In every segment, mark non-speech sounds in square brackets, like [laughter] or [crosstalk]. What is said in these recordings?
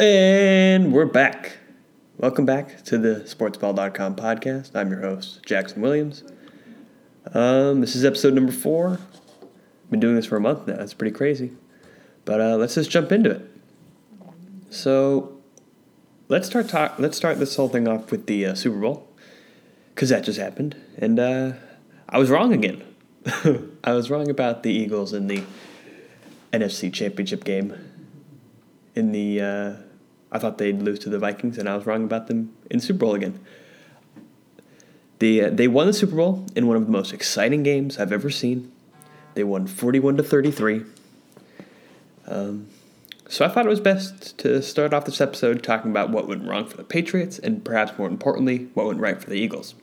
And we're back. Welcome back to the sportsball.com podcast. I'm your host, Jackson Williams. Um, this is episode number four. I've Been doing this for a month now. It's pretty crazy. But uh, let's just jump into it. So let's start talk. Let's start this whole thing off with the uh, Super Bowl because that just happened, and uh, I was wrong again. [laughs] I was wrong about the Eagles in the NFC Championship game. In the, uh, I thought they'd lose to the Vikings, and I was wrong about them in the Super Bowl again. The, uh, they won the Super Bowl in one of the most exciting games I've ever seen. They won 41 to 33. Um, so I thought it was best to start off this episode talking about what went wrong for the Patriots and perhaps more importantly, what went right for the Eagles.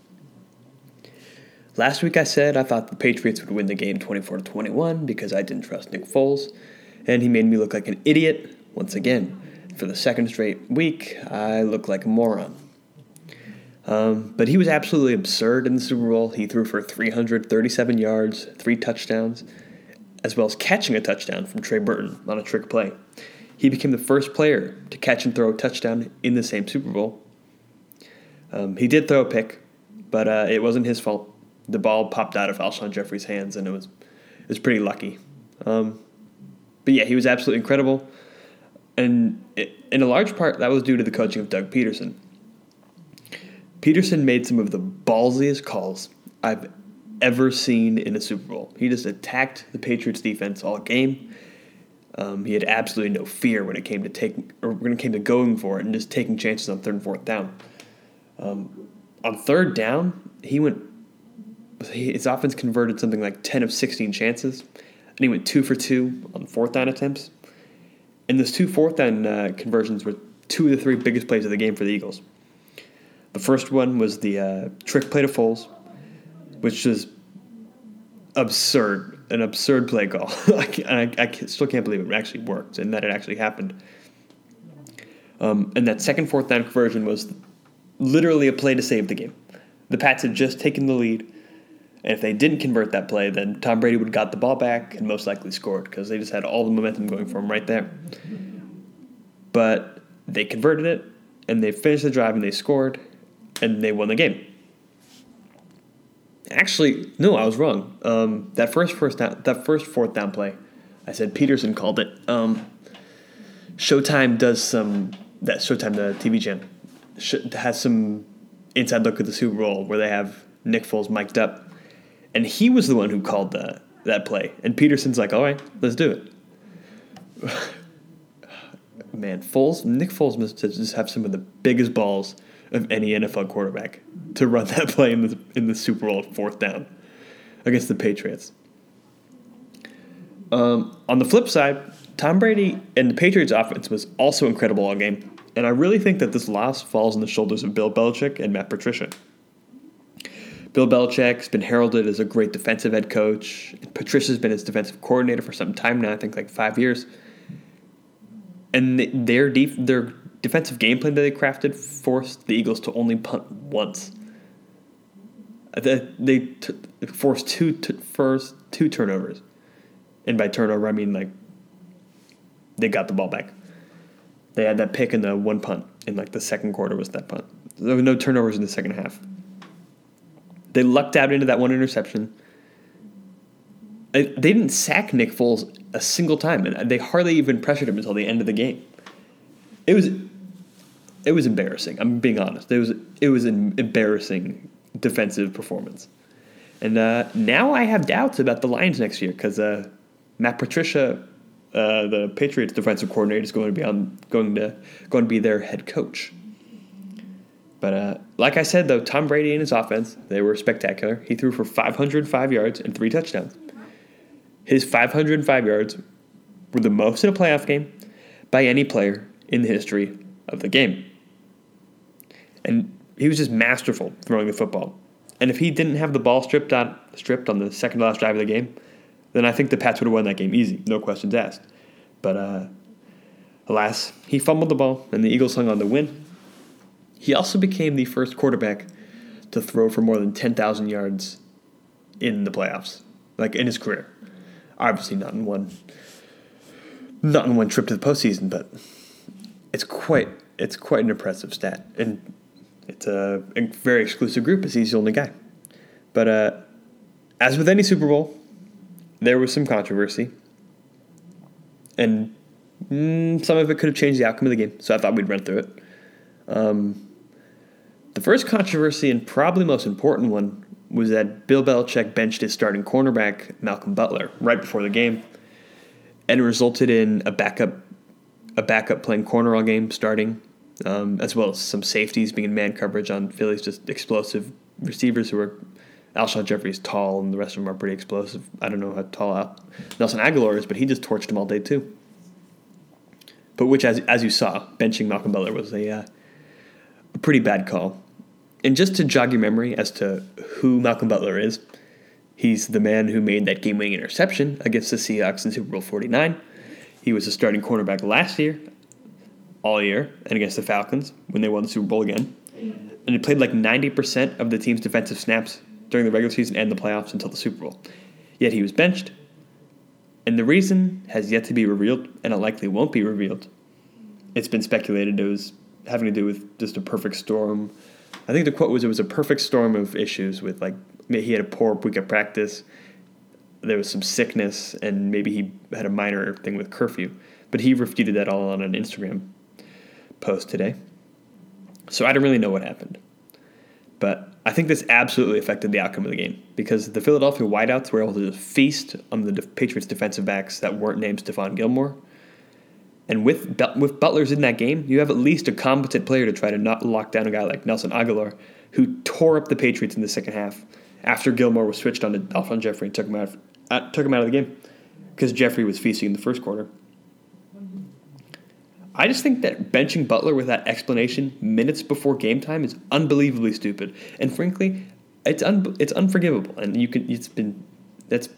Last week I said I thought the Patriots would win the game 24 to 21 because I didn't trust Nick Foles, and he made me look like an idiot once again. For the second straight week, I look like a moron. Um, but he was absolutely absurd in the Super Bowl. He threw for 337 yards, three touchdowns, as well as catching a touchdown from Trey Burton on a trick play. He became the first player to catch and throw a touchdown in the same Super Bowl. Um, he did throw a pick, but uh, it wasn't his fault the ball popped out of Alshon Jeffery's hands, and it was it was pretty lucky. Um, but yeah, he was absolutely incredible, and in a large part that was due to the coaching of Doug Pederson. Pederson made some of the ballsiest calls I've ever seen in a Super Bowl. He just attacked the Patriots defense all game. Um, he had absolutely no fear when it came to taking or when it came to going for it and just taking chances on third and fourth down. Um, on third down, he went his offense converted something like 10 of 16 chances, and he went two for two on fourth down attempts. And those two fourth down uh, conversions were two of the three biggest plays of the game for the Eagles. The first one was the uh, trick play to Foles, which was absurd, an absurd play call. [laughs] I, I, I, still can't believe it actually worked and that it actually happened. Um, and that second fourth down conversion was literally a play to save the game. The Pats had just taken the lead and if they didn't convert that play, then Tom Brady would have got the ball back and most likely scored because they just had all the momentum going for them right there. But they converted it, and they finished the drive and they scored, and they won the game. Actually, no, I was wrong. Um, that first first down, that first fourth down play, I said Pederson called it. Um, Showtime does some that Showtime the TV channel has some inside look at the Super Bowl where they have Nick Foles mic'd up and he was the one who called that that play. And Pederson's like, all right, let's do it. [sighs] Man, Foles, Nick Foles must just have some of the biggest balls of any NFL quarterback to run [laughs] that play in the in the Super Bowl fourth down against the Patriots. Um, on the flip side, Tom Brady and the Patriots offense was also incredible all game, and I really think that this loss falls on the shoulders of Bill Belichick and Matt Patricia. Bill Belichick's been heralded as a great defensive head coach. Patricia's been his defensive coordinator for some time now, I think like five years. And their def- their defensive game plan that they crafted forced the Eagles to only punt once. Uh, they t- forced two t- first two turnovers, and by turnover I mean like they got the ball back. They had that pick in the one punt in like the second quarter was that punt. There were no turnovers in the second half. They lucked out into that one interception. They didn't sack Nick Foles a single time, and they hardly even pressured him until the end of the game. It was, it was embarrassing. I'm being honest. It was it was an embarrassing defensive performance, and uh, now I have doubts about the Lions next year because uh, Matt Patricia, uh, the Patriots defensive coordinator, is going to be on going to going to be their head coach. But uh, like I said, though, Tom Brady and his offense, they were spectacular. He threw for 505 yards and three touchdowns. His 505 yards were the most in a playoff game by any player in the history of the game. And he was just masterful throwing the football. And if he didn't have the ball stripped on, stripped on the second last drive of the game, then I think the Pats would have won that game easy, no questions asked. But uh, alas, he fumbled the ball, and the Eagles hung on to win. He also became the first quarterback to throw for more than 10,000 yards in the playoffs, like in his career. Obviously, not in one, not in one trip to the postseason, but it's quite it's quite an impressive stat, and it's a, a very exclusive group as he's the only guy. But uh, as with any Super Bowl, there was some controversy, and mm, some of it could have changed the outcome of the game. So I thought we'd run through it. Um, the first controversy and probably most important one was that Bill Belichick benched his starting cornerback Malcolm Butler right before the game, and resulted in a backup a backup playing corner all game starting, um, as well as some safeties being in man coverage on Philly's just explosive receivers who are Alshon Jeffery's tall and the rest of them are pretty explosive. I don't know how tall Nelson Agholor is, but he just torched him all day too. But which, as as you saw, benching Malcolm Butler was a uh, a pretty bad call. And just to jog your memory as to who Malcolm Butler is, he's the man who made that game-winning interception against the Seahawks in Super Bowl 49. He was a starting cornerback last year, all year, and against the Falcons when they won the Super Bowl again. And he played like 90% of the team's defensive snaps during the regular season and the playoffs until the Super Bowl. Yet he was benched, and the reason has yet to be revealed, and it likely won't be revealed. It's been speculated it was having to do with just a perfect storm. I think the quote was it was a perfect storm of issues with like he had a poor week of practice, there was some sickness, and maybe he had a minor thing with curfew. But he refuted that all on an Instagram post today. So I don't really know what happened. But I think this absolutely affected the outcome of the game because the Philadelphia wideouts were able to feast on the Patriots defensive backs that weren't named Stephon Gilmore. And with with Butler's in that game, you have at least a competent player to try to not lock down a guy like Nelson Agholor, who tore up the Patriots in the second half after Gilmore was switched on to Alshon Jeffery and took him out of, uh, took him out of the game because Jeffery was feasting in the first quarter. I just think that benching Butler with that explanation minutes before game time is unbelievably stupid, and frankly, it's un- it's unforgivable. And you can it's been that's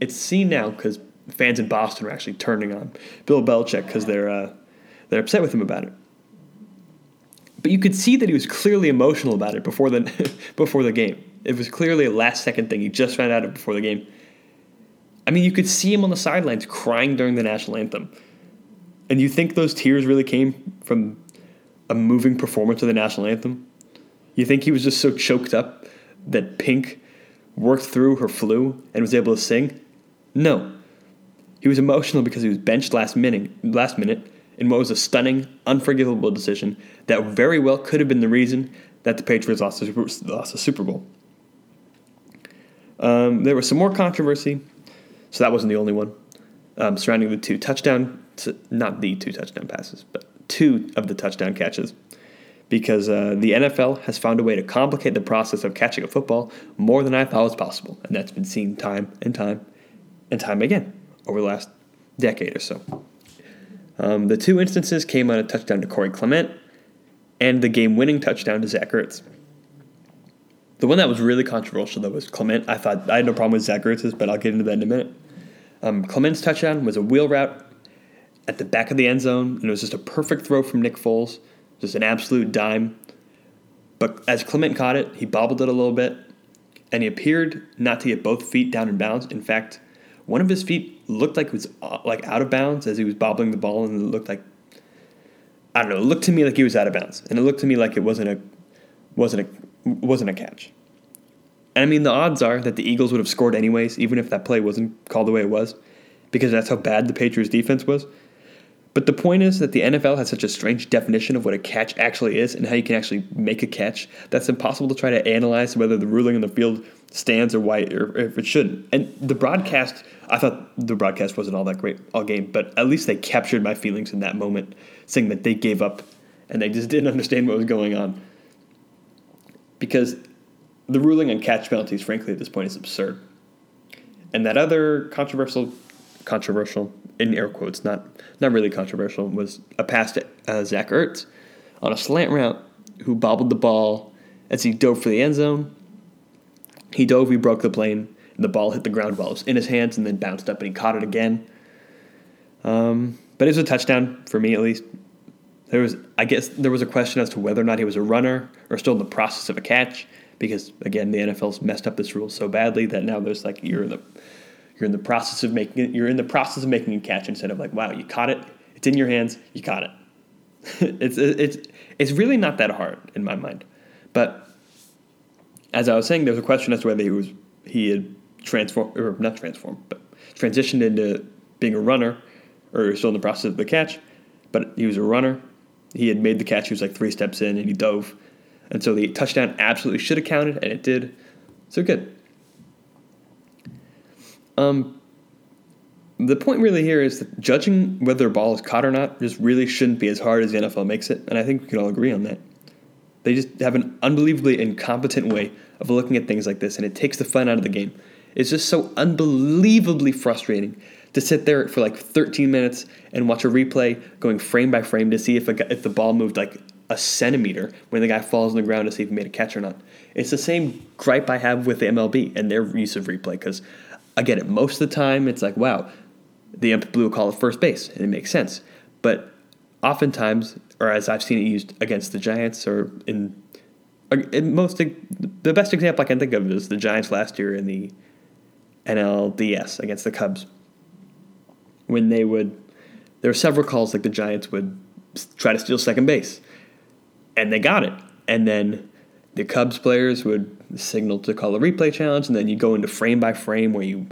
it's seen now because fans in Boston are actually turning on Bill Belichick because they're uh, they're upset with him about it. But you could see that he was clearly emotional about it before the [laughs] before the game. It was clearly a last second thing. He just found out it before the game. I mean, you could see him on the sidelines crying during the national anthem and you think those tears really came from a moving performance of the national anthem? You think he was just so choked up that Pink worked through her flu and was able to sing? No. He was emotional because he was benched last minute, last minute in what was a stunning, unforgivable decision that very well could have been the reason that the Patriots lost the Super, lost the Super Bowl. Um, there was some more controversy, so that wasn't the only one, um, surrounding the two touchdown not the two touchdown passes, but two of the touchdown catches. Because uh, the NFL has found a way to complicate the process of catching a football more than I thought was possible. And that's been seen time and time and time again over the last decade or so. Um, the two instances came on a touchdown to Corey Clement and the game winning touchdown to Zach Ertz. The one that was really controversial, though, was Clement. I thought I had no problem with Zach Ertz's, but I'll get into that in a minute. Um, Clement's touchdown was a wheel route at the back of the end zone, and it was just a perfect throw from Nick Foles, just an absolute dime. But as Clement caught it, he bobbled it a little bit, and he appeared not to get both feet down in bounds. In fact, one of his feet looked like it was uh, like out of bounds as he was bobbling the ball, and it looked like I don't know. It looked to me like he was out of bounds, and it looked to me like it wasn't a wasn't a wasn't a catch. And I mean, the odds are that the Eagles would have scored anyways, even if that play wasn't called the way it was, because that's how bad the Patriots' defense was. But the point is that the NFL has such a strange definition of what a catch actually is and how you can actually make a catch that's impossible to try to analyze whether the ruling in the field stands or why or if it shouldn't. And the broadcast, I thought the broadcast wasn't all that great all game, but at least they captured my feelings in that moment, saying that they gave up and they just [laughs] didn't understand what was going on. Because the ruling on catch penalties, frankly, at this point is absurd. And that other controversial, controversial in air quotes, not not really controversial, was a pass to uh, Zach Ertz on a slant route who bobbled the ball as he dove for the end zone. He dove, he broke the plane, and the ball hit the ground while it was in his hands and then bounced up and he caught it again. Um, but it was a touchdown for me at least. There was, I guess, there was a question as to whether or not he was a runner or still in the process of a catch because again, the NFL's messed up this rule so badly that now there's like you're in the you're in the process of making it. You're in the process of making a catch instead of like, wow, you caught it. It's in your hands. You caught it. [laughs] it's it's it's really not that hard in my mind. But as I was saying, there was a question as to whether he was he had transformed or not transformed, but transitioned into being a runner, or still in the process of the catch. But he was a runner. He had made the catch. He was like three steps in, and he dove, and so the touchdown absolutely should have counted, and it did. So good. Um, the point really here is that judging whether a ball is caught or not just really shouldn't be as hard as the NFL makes it, and I think we can all agree on that. They just have an unbelievably incompetent way of looking at things like this, and it takes the fun out of the game. It's just so unbelievably frustrating to sit there for like 13 minutes and watch a replay going frame by frame to see if, a, if the ball moved like a centimeter when the guy falls on the ground to see if he made a catch or not. It's the same gripe I have with the MLB and their use of replay because I get it. Most of the time, it's like, wow, the ump blew a call at first base, and it makes sense. But oftentimes, or as I've seen it used against the Giants, or in, uh, in most, the best example I can think of is the Giants last year in the NLDS against the Cubs. When they would, there were several calls like the Giants would try to steal second base, and they got it. And then the Cubs players would signal to call a replay challenge, and then you go into frame by frame where you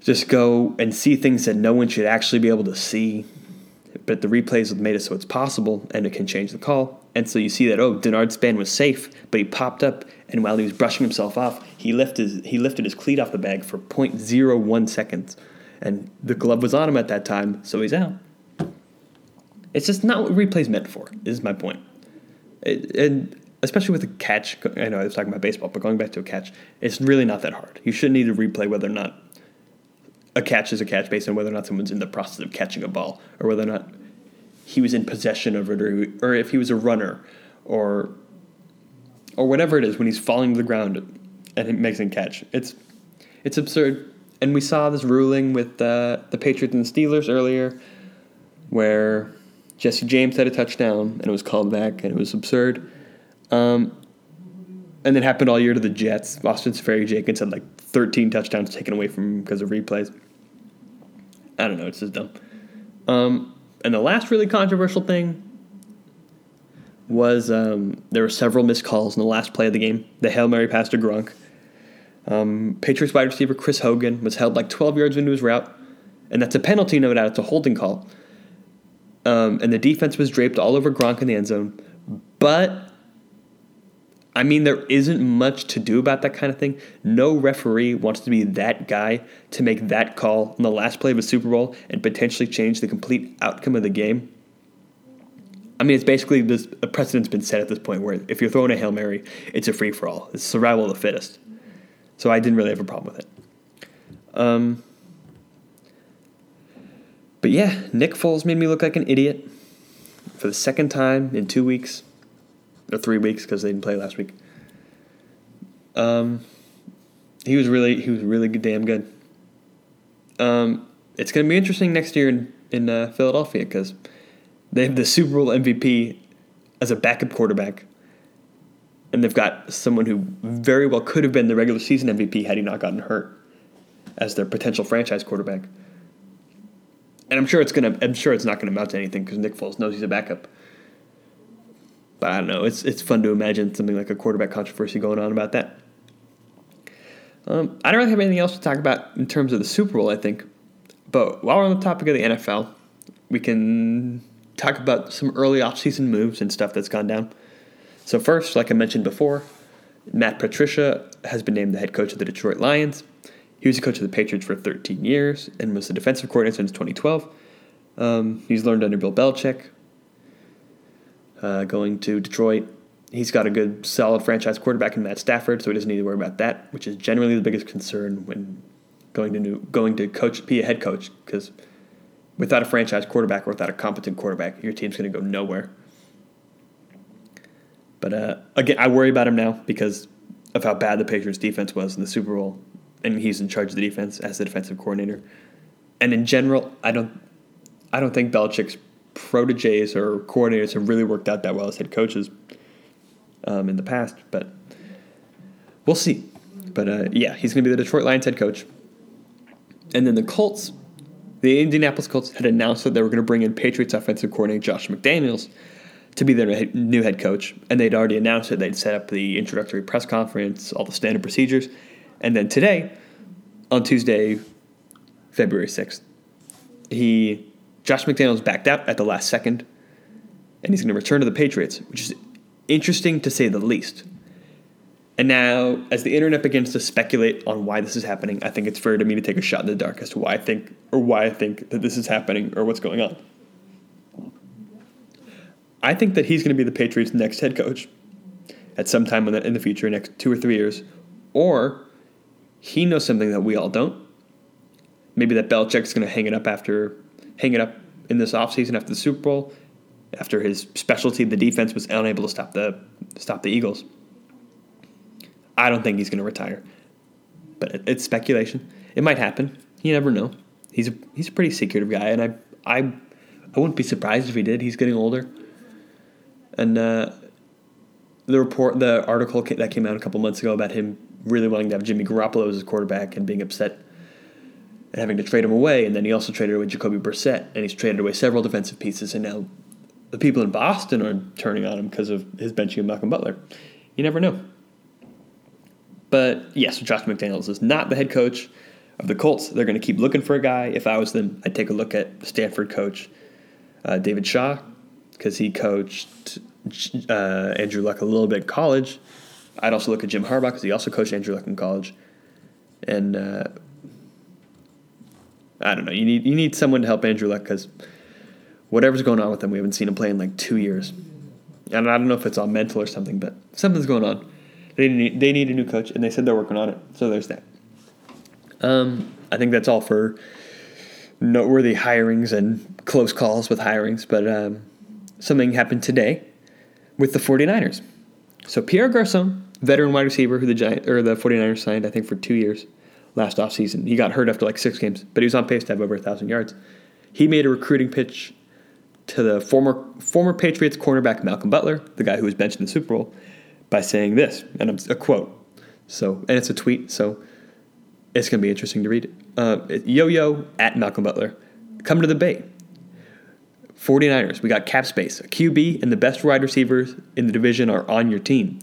just go and see things that no one should actually be able to see. But the replays have made it so it's possible, and it can change the call. And so you see that oh, Denard Span was safe, but he popped up, and while he was brushing himself off, he lifted his, he lifted his cleat off the bag for 0.01 seconds, and the glove was on him at that time, so he's out. It's just not what replay's meant for. Is my point. It, and especially with a catch, I know I was talking about baseball, but going back to a catch, it's really not that hard. You shouldn't need to replay whether or not a catch is a catch based on whether or not someone's in the process of catching a ball, or whether or not he was in possession of it, or, or if he was a runner, or or whatever it is when he's falling to the ground and it makes him catch. It's it's absurd, and we saw this ruling with uh, the Patriots and the Steelers earlier, where Jesse James had a touchdown and it was called back, and it was absurd. Um, and it happened all year to the Jets. Austin Seferian-Jenkins had like 13 touchdowns taken away from him because of replays. I don't know. It's just dumb. Um, and the last really controversial thing was um, there were several missed calls in the last play of the game. The Hail Mary pass to Gronk. Um, Patriots wide receiver Chris Hogan was held like 12 yards into his route, and that's a penalty, no doubt. It's a holding call. Um, and the defense was draped all over Gronk in the end zone. But I mean, there isn't much to do about that kind of thing. No referee wants to be that guy to make that call in the last play of a Super Bowl and potentially change the complete outcome of the game. I mean, it's basically this a precedent's been set at this point where if you're throwing a Hail Mary, it's a free for all. It's survival of the fittest. So I didn't really have a problem with it. Um, but yeah, Nick Foles made me look like an idiot for the second time in two weeks or three weeks because they didn't play last week. Um, he was really he was really damn good. Um, it's going to be interesting next year in in uh, Philadelphia because they have the Super Bowl MVP as a backup quarterback, and they've got someone who very well could have been the regular season MVP had he not gotten hurt as their potential franchise quarterback. And I'm sure it's gonna. I'm sure it's not gonna amount to anything because Nick Foles knows he's a backup. But I don't know. It's it's fun to imagine something like a quarterback controversy going on about that. Um, I don't really have anything else to talk about in terms of the Super Bowl. I think, but while we're on the topic of the NFL, we can talk about some early offseason moves and stuff that's gone down. So first, like I mentioned before, Matt Patricia has been named the head coach of the Detroit Lions. He was the coach of the Patriots for 13 years and was the defensive coordinator since 2012. Um, he's learned under Bill Belichick, uh, going to Detroit. He's got a good, solid franchise quarterback in Matt Stafford, so he doesn't need to worry about that, which is generally the biggest concern when going to new, going to coach, be a head coach, because without a franchise quarterback or without a competent quarterback, your team's going to go nowhere. But uh, again, I worry about him now because of how bad the Patriots' defense was in the Super Bowl, and he's in charge of the defense as the defensive coordinator. And in general, I don't, I don't think Belichick's proteges or coordinators have really worked out that well as head coaches um, in the past, but we'll see. But uh, yeah, he's going to be the Detroit Lions head coach. And then the Colts the Indianapolis Colts had announced that they were going to bring in Patriots offensive coordinator Josh McDaniels to be their new head coach, and they'd already announced it. They'd set up the introductory press conference, all the standard procedures, and then today, on Tuesday, February sixth, he Josh McDaniels backed out at the last second, and he's going to return to the Patriots, which is interesting to say the least. And now, as the internet begins to speculate on why this is happening, I think it's fair to me to take a shot in the dark as to why I think or why I think that this is happening or what's going on. I think that he's going to be the Patriots' next head coach at some time in the, in the future, next two or three years, or he knows something that we all don't. Maybe that Belichick's going to hang it up after hang it up in this offseason after the Super Bowl, after his specialty, the defense was unable to stop the stop the Eagles. I don't think he's going to retire, but it's speculation. It might happen. You never know. He's a he's a pretty secretive guy, and I I I wouldn't be surprised if he did. He's getting older, and uh, the report, the article that came out a couple months ago about him really wanting to have Jimmy Garoppolo as his quarterback and being upset and having to trade him away, and then he also traded away Jacoby Brissett, and he's traded away several defensive pieces, and now the people in Boston are turning on him because of his benching of Malcolm Butler. You never know. But yes, Josh McDaniels is not the head coach of the Colts. They're going to keep looking for a guy. If I was them, I'd take a look at Stanford coach uh, David Shaw because he coached uh, Andrew Luck a little bit in college. I'd also look at Jim Harbaugh because he also coached Andrew Luck in college. And uh, I don't know. You need you need someone to help Andrew Luck because whatever's going on with him, we haven't seen him play in like two years. And I don't know if it's all mental or something, but something's going on. They need, they need a new coach, and they said they're working on it. So there's that. Um, I think that's all for noteworthy hirings and close calls with hirings, but um, something happened today with the 49ers. So Pierre Garcon, veteran wide receiver who the Giant or the 49ers signed, I think, for two years last offseason. He got hurt after like six games, but he was on pace to have over a thousand yards. He made a recruiting pitch to the former former Patriots cornerback Malcolm Butler, the guy who was benched in the Super Bowl, by saying this, and it's a quote. So, and it's a tweet, so it's going to be interesting to read. Uh, yo yo at Malcolm Butler, come to the Bay. 49ers, we got cap space, a QB, and the best wide receivers in the division are on your team.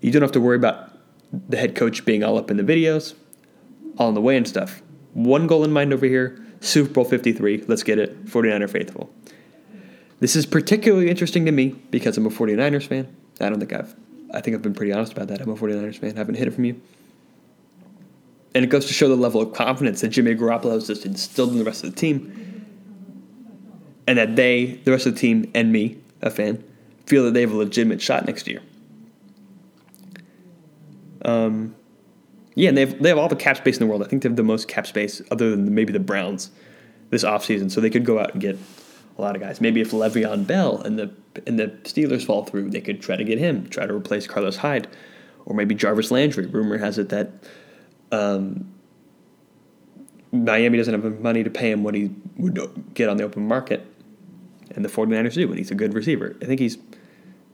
You don't have to worry about the head coach being all up in the videos, in the way and stuff. One goal in mind over here Super Bowl 53. Let's get it. 49er faithful. This is particularly interesting to me because I'm a 49ers fan. I don't think I've I think I've been pretty honest about that. I'm a 49ers fan. I haven't hid it from you. And it goes to show the level of confidence that Jimmy Garoppolo has just instilled in the rest of the team. And that they, the rest of the team, and me, a fan, feel that they have a legitimate shot next year. Um, yeah, and they have, they have all the cap space in the world. I think they have the most cap space, other than maybe the Browns, this offseason. So they could go out and get a lot of guys. Maybe if Le'Veon Bell and the and the Steelers fall through, they could try to get him, try to replace Carlos Hyde, or maybe Jarvis Landry. Rumor has it that um, Miami doesn't have the money to pay him what he would get on the open market, and the 49ers do, and he's a good receiver. I think he's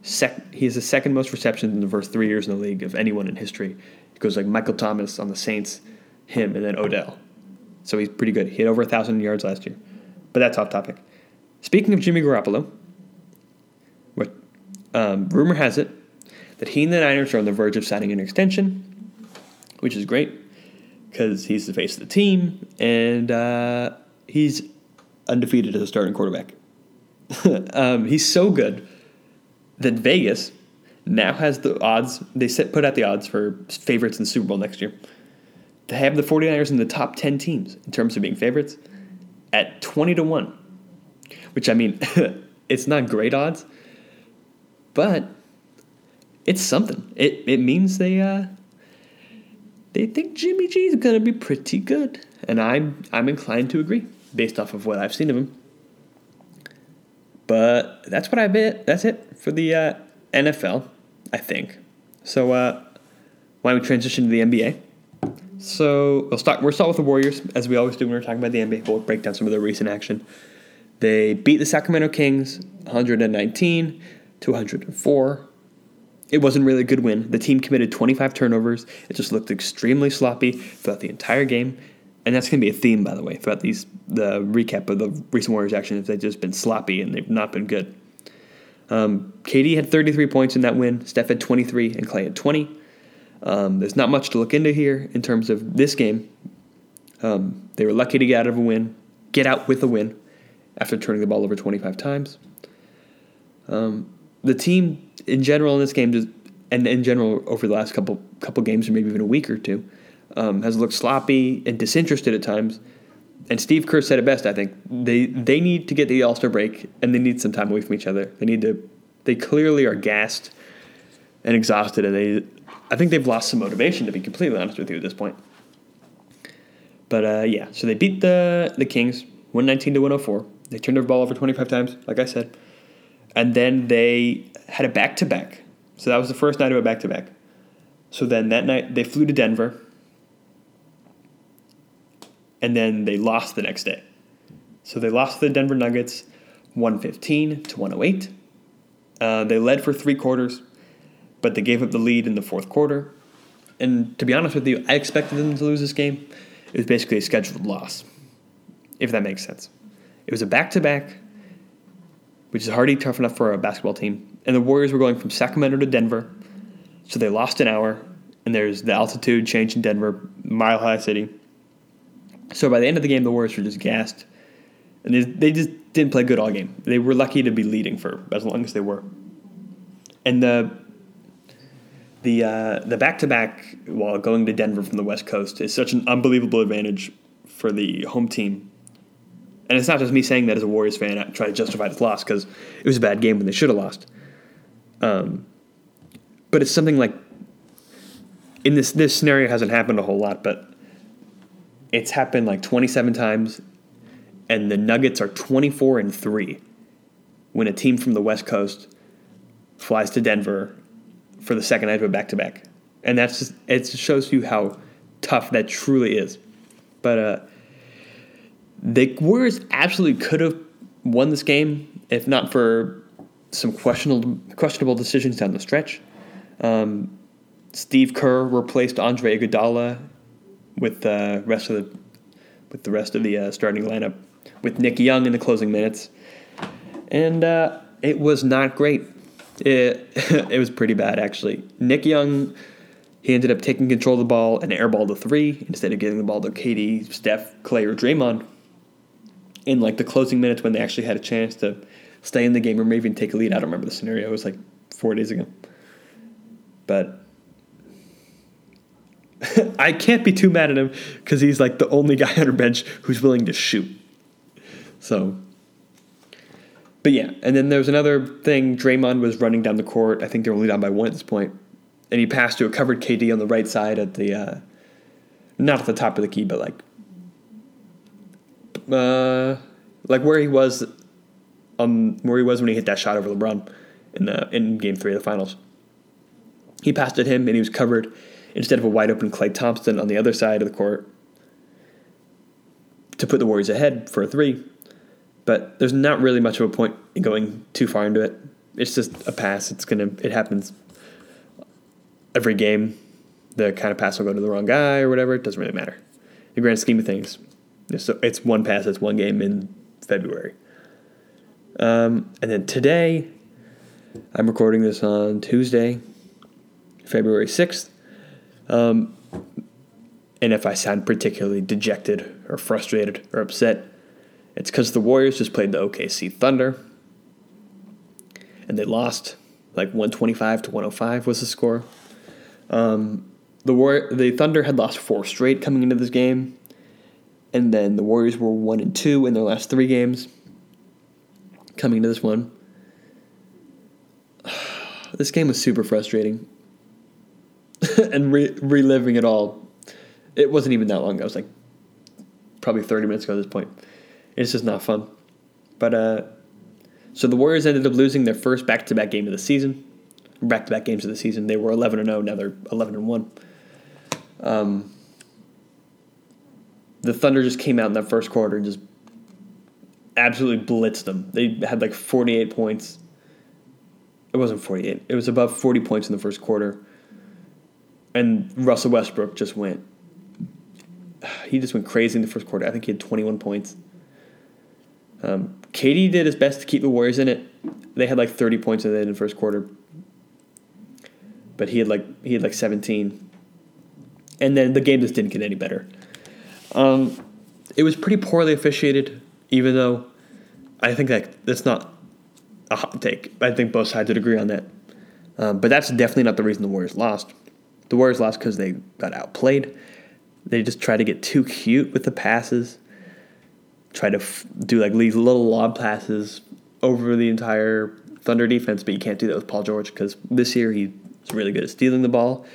sec- he has the second most receptions in the first three years in the league of anyone in history. Goes like Michael Thomas on the Saints, him, and then Odell. So he's pretty good. He had over a thousand yards last year, but that's off topic. Speaking of Jimmy Garoppolo, what um, rumor has it that he and the Niners are on the verge of signing an extension, which is great because he's the face of the team and uh, he's undefeated as a starting quarterback. [laughs] um, he's so good that Vegas now has the odds. They set put out the odds for favorites in the Super Bowl next year. To have the 49ers in the top 10 teams in terms of being favorites at 20 to 1 which I mean, [laughs] it's not great odds, but it's something. It it means they uh they think Jimmy G is gonna be pretty good, and I'm I'm inclined to agree based off of what I've seen of him. But that's what I bet. That's it for the uh, NFL, I think. So uh, why don't we transition to the NBA? So we'll start. We'll start with the Warriors, as we always do when we're talking about the NBA. We'll break down some of the recent action. They beat the Sacramento Kings 119 to 104. It wasn't really a good win. The team committed 25 turnovers. It just looked extremely sloppy throughout the entire game. and that's going to be a theme, by the way, throughout these the recap of the recent Warriors action. Is they've just been sloppy and they've not been good. Um, KD had 33 points in that win. Steph had 23, and Klay had 20. Um, there's not much to look into here in terms of this game. Um, they were lucky to get out of a win, get out with a win, after turning the ball over 25 times. Um, the team in general in this game, just, and in general over the last couple couple games, or maybe even a week or two, um, has looked sloppy and disinterested at times. And Steve Kerr said it best. I think they they need to get the All Star break, and they need some time away from each other. They need to. They clearly are gassed and exhausted, and they. I think they've lost some motivation. To be completely honest with you at this point. But uh, yeah, so they beat the the Kings, one nineteen to one hundred four. They turned their ball over twenty five times, like I said, and then they had a back to back. So that was the first night of a back to back. So then that night they flew to Denver and then they lost the next day. So they lost the Denver Nuggets 115 to 108. Uh, they led for three quarters, but they gave up the lead in the fourth quarter. And to be honest with you, I expected them to lose this game. It was basically a scheduled loss, if that makes sense. It was a back to back, which is hardly tough enough for a basketball team. And the Warriors were going from Sacramento to Denver, so they lost an hour. And there's the altitude change in Denver, mile high city. So by the end of the game, the Warriors were just gassed, and they, they just didn't play good all game. They were lucky to be leading for as long as they were. And the the uh, the back to back while going to Denver from the West Coast is such an unbelievable advantage for the home team. And it's not just me saying that as a Warriors fan, I try to justify this loss because it was a bad game when they should have lost. Um, but it's something like in this this scenario hasn't happened a whole lot, but it's happened like 27 times, and the Nuggets are 24 and 3 when a team from the West Coast flies to Denver for the second night of a back to back. And that's just, it shows you how tough that truly is. But uh, the Warriors absolutely could have won this game if not for some questionable questionable decisions down the stretch. Um, Steve Kerr replaced Andre Iguodala with the rest of the with the rest of the uh, starting lineup with Nick Young in the closing minutes, and uh, it was not great. It [laughs] it was pretty bad actually. Nick Young he ended up taking control of the ball and airballed the three instead of giving the ball to KD, Steph, Klay, or Draymond. In like the closing minutes when they actually had a chance to stay in the game or maybe even take a lead. I don't remember the scenario. It was like four days ago. But [laughs] I can't be too mad at him because he's like the only guy [laughs] on our bench who's willing to shoot. So, but yeah, and then there's another thing. Draymond was running down the court. I think they're only down by one at this point, and he passed to a covered KD on the right side at the, uh, not at the top of the key, but like, uh, like where he was, um, where he was when he hit that shot over LeBron in the in Game Three of the Finals. He passed at him, and he was covered instead of a wide open Klay Thompson on the other side of the court to put the Warriors ahead for a three. But there's not really much of a point in going too far into it. It's just a pass. It's gonna. It happens every game. The kind of pass will go to the wrong guy or whatever. It doesn't really matter. In the grand scheme of things, it's, it's one pass. It's one game in February. Um, and then today, I'm recording this on Tuesday, February 6th. Um, and if I sound particularly dejected or frustrated or upset, it's because the Warriors just played the OKC Thunder and they lost like 125 to 105 was the score. Um, the War- the Thunder had lost four straight coming into this game, and then the Warriors were one and two in their last three games. Coming into this one, [sighs] this game was super frustrating. [laughs] and re- reliving it all. It wasn't even that long ago. It was like probably 30 minutes ago at this point. It's just not fun. But uh, so the Warriors ended up losing their first back-to-back game of the season. Back-to-back games of the season. They were 11 and 0. Now they're 11 and 1. Um, the Thunder just came out in that first quarter and just absolutely blitzed them. They had like 48 points. It wasn't 48. It was above 40 points in the first quarter and Russell Westbrook just went [sighs] he just went crazy in the first quarter. I think he had 21 points. Um, KD did his best to keep the Warriors in it. They had like 30 points in the first quarter, but he had like he had like 17, and then the game just didn't get any better. Um, it was pretty poorly officiated, even though I think that that's not a hot take. I think both sides would agree on that. Um, but that's definitely not the reason the Warriors lost. The Warriors lost because they got outplayed. They just tried to get too cute with the passes. Try to f- do like these little lob passes over the entire Thunder defense, but you can't do that with Paul George because this year he's really good at stealing the ball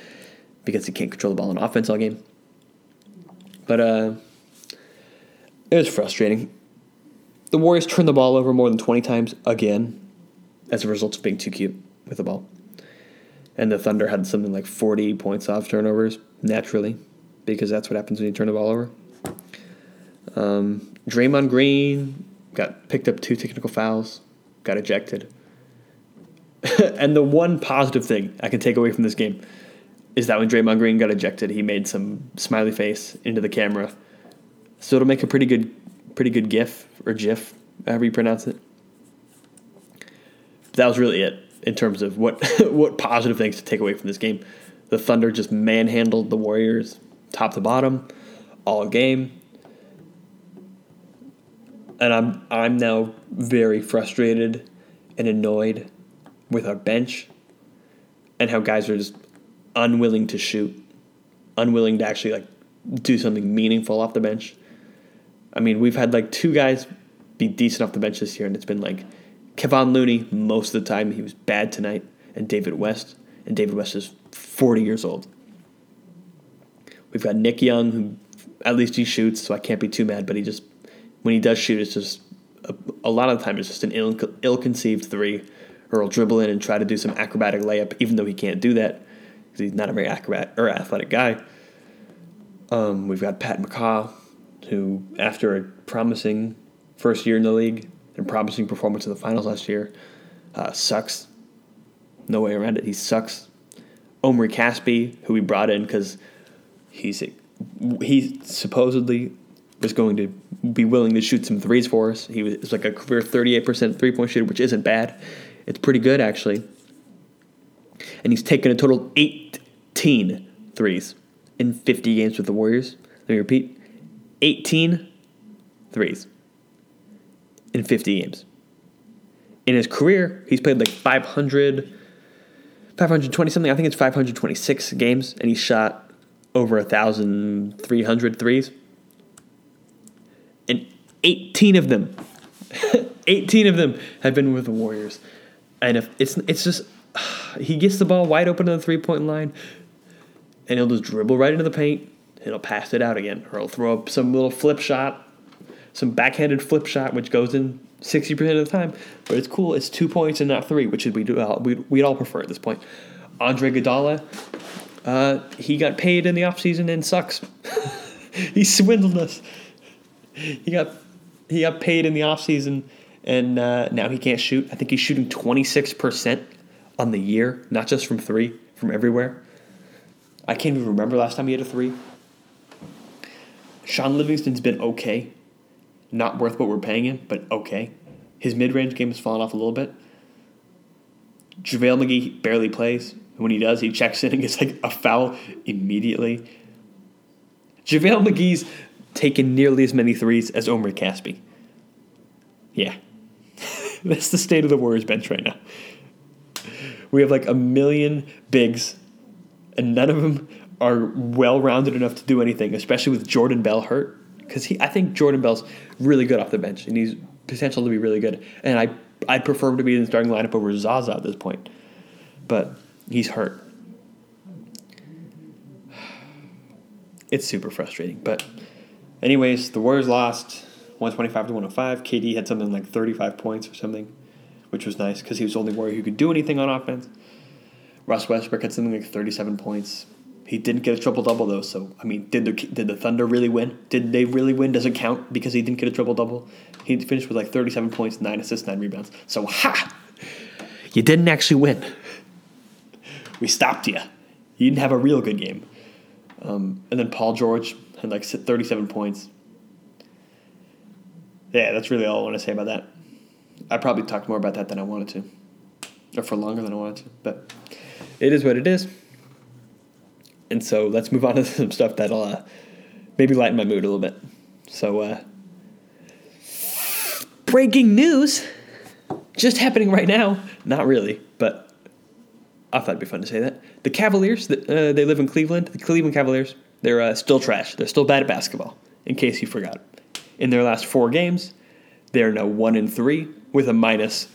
because he can't control the ball in offense all game. But uh, it was frustrating. The Warriors turned the ball over more than 20 times again as a result of being too cute with the ball. And the Thunder had something like 40 points off turnovers naturally because that's what happens when you turn the ball over. Um, Draymond Green got picked up two technical fouls, got ejected. [laughs] and the one positive thing I can take away from this game is that when Draymond Green got ejected, he made some smiley face into the camera. So it'll make a pretty good, pretty good GIF or GIF, however you pronounce it. But that was really it in terms of what [laughs] what positive things to take away from this game. The Thunder just manhandled the Warriors top to bottom all game. And I'm I'm now very frustrated and annoyed with our bench and how guys are just unwilling to shoot, unwilling to actually like do something meaningful off the bench. I mean, we've had like two guys be decent off the bench this year, and it's been like Kevon Looney most of the time. He was bad tonight, and David West, and David West is 40 years old. We've got Nick Young, who at least he shoots, so I can't be too mad. But he just, when he does shoot, it's just a, a lot of the time it's just an ill, ill-conceived three, or he'll dribble in and try to do some acrobatic layup, even though he can't do that because he's not a very acrobat or athletic guy. Um, we've got Pat McCaw, who after a promising first year in the league and promising performance in the finals last year, uh, sucks. No way around it. He sucks. Omri Caspi, who we brought in because he's he supposedly was going to be willing to shoot some threes for us. He was, like a career 38% three point shooter, which isn't bad. It's pretty good, actually. And he's taken a total of 18 threes in 50 games with the Warriors. Let me repeat 18 threes in 50 games. In his career, he's played like 500, 520 something. I think it's 526 games, and he shot over 1,300 threes. And 18 of them, [laughs] 18 of them have been with the Warriors. And if it's it's just [sighs] he gets the ball wide open to the three point line, and he'll just dribble right into the paint, and he'll pass it out again, or he'll throw up some little flip shot, some backhanded flip shot, which goes in sixty percent of the time. But it's cool. It's two points and not three, which we do uh, we we'd all prefer at this point. Andre Iguodala, uh, he got paid in the offseason and sucks. [laughs] he swindled us. He got he got paid in the offseason and uh, now he can't shoot. I think he's shooting 26% on the year, not just from three, from everywhere. I can't even remember last time he had a three. Shaun Livingston's been okay. Not worth what we're paying him, but okay. His mid range game has fallen off a little bit. JaVale McGee barely plays. When he does, he checks in and gets like a foul immediately. JaVale McGee's taken nearly as many threes as Omri Caspi. Yeah. [laughs] That's the state of the Warriors bench right now. We have like a million bigs, and none of them are well rounded enough to do anything, especially with Jordan Bell hurt. Because he, I think Jordan Bell's really good off the bench, and he's potential to be really good. And I, I'd prefer him to be in the starting lineup over Zaza at this point, but he's hurt. [sighs] It's super frustrating, but anyways, the Warriors lost. 125 to 105. KD had something like 35 points or something, which was nice because he was the only warrior who could do anything on offense. Russ Westbrook had something like 37 points. He didn't get a triple double though, so I mean, did the did the Thunder really win? Did they really win? Doesn't count because he didn't get a triple double. He finished with like 37 points, nine assists, nine rebounds. So ha, you didn't actually win. We stopped you. You didn't have a real good game. Um, and then Paul George had like 37 points. Yeah, that's really all I want to say about that. I probably talked more about that than I wanted to, or for longer than I wanted to, but it is what it is. And so let's move on to [laughs] some stuff that'll uh, maybe lighten my mood a little bit. So, uh, breaking news just happening right now. Not really, but I thought it'd be fun to say that. The Cavaliers, uh, they live in Cleveland. The Cleveland Cavaliers, they're uh, still trash. They're still bad at basketball, in case you forgot. In their last four games, they're now 1 and 3 with a minus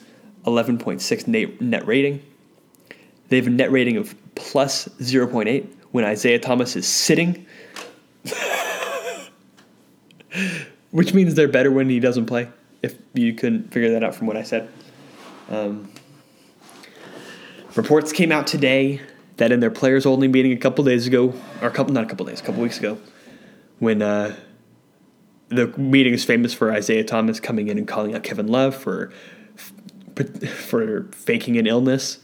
11.6 net rating. They have a net rating of plus 0.8 when Isaiah Thomas is sitting, which means they're better when he doesn't play, if you couldn't figure that out from what I said. Um, reports came out today that in their players only meeting a couple days ago, or a couple, not a couple days, a couple weeks ago, when uh, the meeting is famous for Isaiah Thomas coming in and calling out Kevin Love for for faking an illness.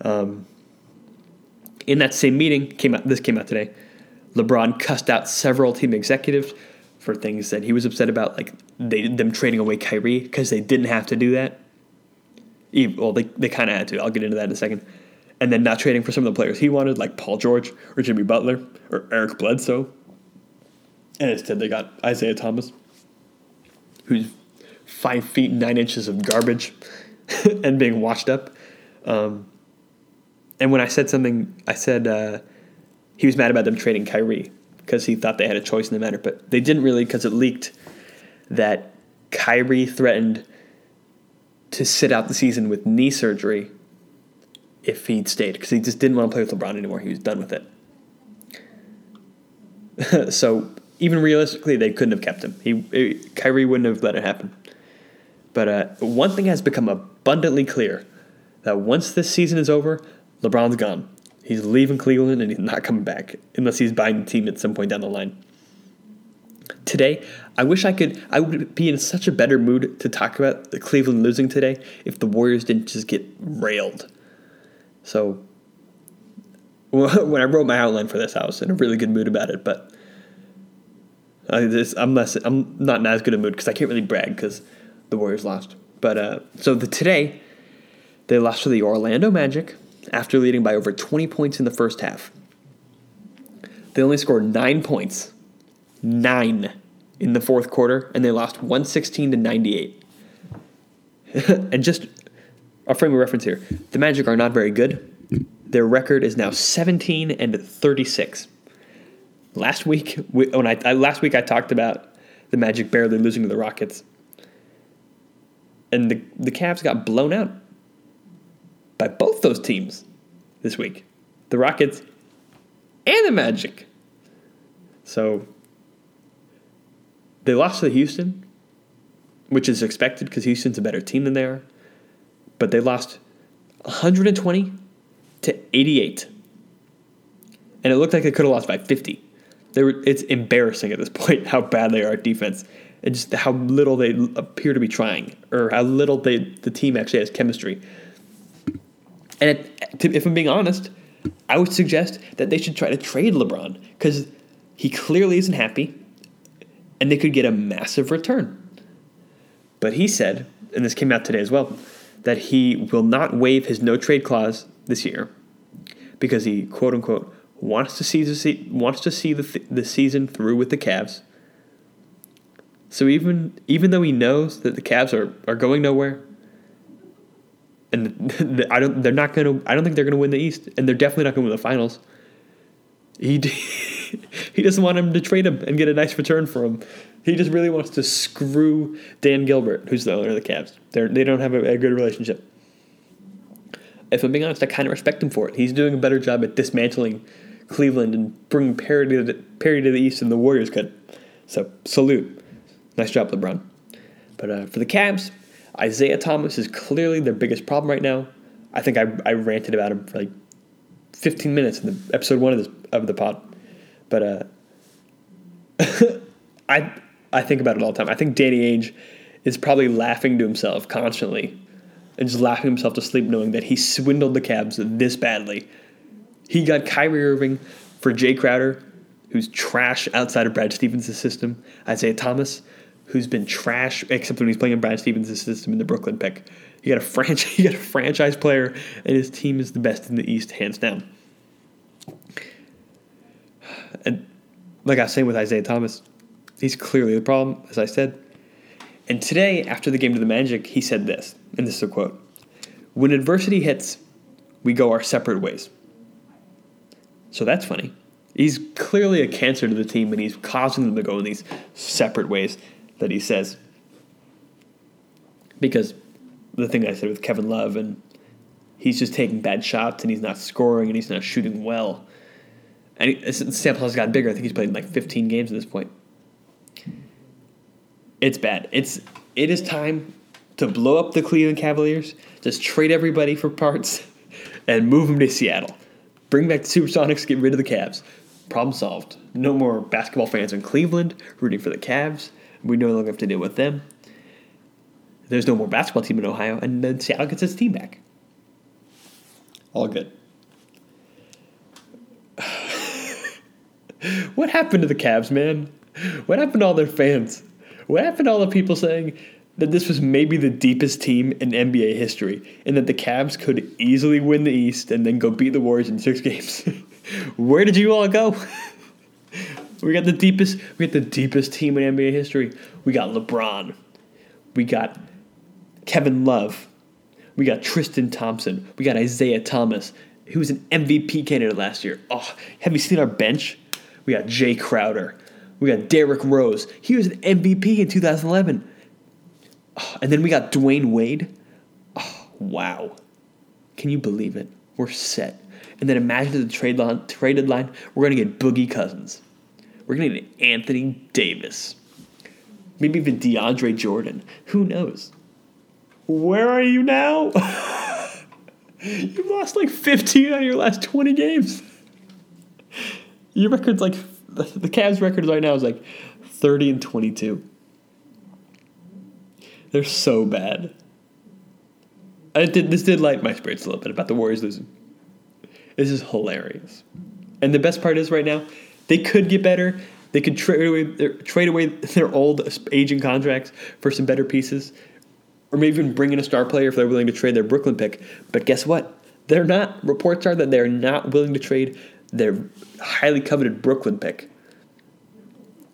Um, in that same meeting, came out. This came out today. LeBron cussed out several team executives for things that he was upset about, like they them trading away Kyrie because they didn't have to do that. Well, they, they kind of had to. I'll get into that in a second. And then not trading for some of the players he wanted, like Paul George or Jimmy Butler or Eric Bledsoe. And instead, they got Isaiah Thomas, who's five feet nine inches of garbage [laughs] and being washed up. Um, and when I said something, I said uh, he was mad about them trading Kyrie because he thought they had a choice in the matter, but they didn't really because it leaked that Kyrie threatened to sit out the season with knee surgery if he'd stayed because he just didn't want to play with LeBron anymore. He was done with it. [laughs] so even realistically, they couldn't have kept him. He Kyrie wouldn't have let it happen. But uh, one thing has become abundantly clear that once this season is over, LeBron's gone. He's leaving Cleveland and he's not coming back unless he's buying the team at some point down the line. Today, I wish I could. I would be in such a better mood to talk about the Cleveland losing today if the Warriors didn't just get railed. So, [laughs] when I wrote my outline for this, I was in a really good mood about it. But I I'm less. I'm not in as good a mood because I can't really brag because the Warriors lost. But uh, so the today, they lost to the Orlando Magic after leading by over 20 points in the first half. They only scored nine points nine in the fourth quarter, and they lost 116 to 98. [laughs] and just a frame of reference here the Magic are not very good. Their record is now 17 and 36. Last week, when I, I last week I talked about the Magic barely losing to the Rockets, and the the Cavs got blown out by both those teams this week, the Rockets and the Magic. So they lost to Houston, which is expected because Houston's a better team than they are. But they lost 120 to 88. And it looked like they could have lost by 50. They were, it's embarrassing at this [laughs] point how bad they are at defense and just how little they appear to be trying or how little they the team actually has chemistry. And it, if I'm being honest, I would suggest that they should try to trade LeBron because he clearly isn't happy and they could get a massive return. But he said, and this came out today as well, that he will not waive his no trade clause this year because he quote unquote wants to see the wants to see the the season through with the Cavs. So even even though he knows that the Cavs are, are going nowhere, and [laughs] I don't they're not to I don't think they're to win the East, and they're definitely not to win the finals. He [laughs] he doesn't want him to trade him and get a nice return for him. He just really wants to screw Dan Gilbert, who's the owner of the Cavs. They're, they don't have a, a good relationship. If I'm being honest, I kind of respect him for it. He's doing a better job at dismantling Cleveland and bringing parity to the, parity to the East than the Warriors could. So salute, nice job, LeBron. But uh, for the Cavs, Isaiah Thomas is clearly their biggest problem right now. I think I, I ranted about him for like 15 minutes in the episode one of this of the pod. But uh, [laughs] I I think about it all the time. I think Danny Ainge is probably laughing to himself constantly and just laughing himself to sleep knowing that he swindled the Cavs this badly. He got Kyrie Irving for Jae Crowder, who's trash outside of Brad Stevens' system, Isaiah Thomas, who's been trash except when he's playing in Brad Stevens' system in the Brooklyn pick. You got a franchise, [laughs] you got a franchise player, and his team is the best in the East, hands down. And like I was saying with Isaiah Thomas, he's clearly the problem, as I said. And today, after the game to the Magic, he said this, and this is a quote When adversity hits, we go our separate ways. So that's funny. He's clearly a cancer to the team, and he's causing them to go in these separate ways that he says. Because the thing I said with Kevin Love, and he's just taking bad shots, and he's not scoring, and he's not shooting well. And he, sample has gotten bigger. I think he's played like 15 games at this point. It's bad. It's it is time to blow up the Cleveland Cavaliers. Just trade everybody for parts [laughs] and move them to Seattle. Bring back the Supersonics. Get rid of the Cavs. Problem solved. No more basketball fans in Cleveland rooting for the Cavs. We no longer have to deal with them. There's no more basketball team in Ohio, and then Seattle gets its team back. All good. [laughs] what happened to the Cavs, man? What happened to all their fans? What happened to all the people saying that this was maybe the deepest team in NBA history and that the Cavs could easily win the East and then go beat the Warriors in six games? [laughs] Where did you all go? [laughs] we got the deepest we got the deepest team in NBA history. We got LeBron. We got Kevin Love. We got Tristan Thompson. We got Isaiah Thomas, who was an MVP candidate last year. Oh, have you seen our bench? We got Jae Crowder. We got Derrick Rose. He was an MVP in 2011. Oh, and then we got Dwyane Wade. Oh, wow. Can you believe it? We're set. And then imagine the trade line, traded line, we're going to get Boogie Cousins. We're going to get Anthony Davis. Maybe even DeAndre Jordan. Who knows? Where are you now? [laughs] You've lost like 15 out of your last 20 games. Your record's like the, Cavs record right now is like 30 and 22. They're so bad. I did this did light my spirits a little bit about the Warriors losing. This is hilarious. And the best part is right now, they could get better. They could trade away their, trade away [laughs] their old aging contracts for some better pieces, or maybe even bring in a star player if they're willing to trade their Brooklyn pick. But guess what? They're not. Reports are that they're not willing to trade their highly coveted Brooklyn pick.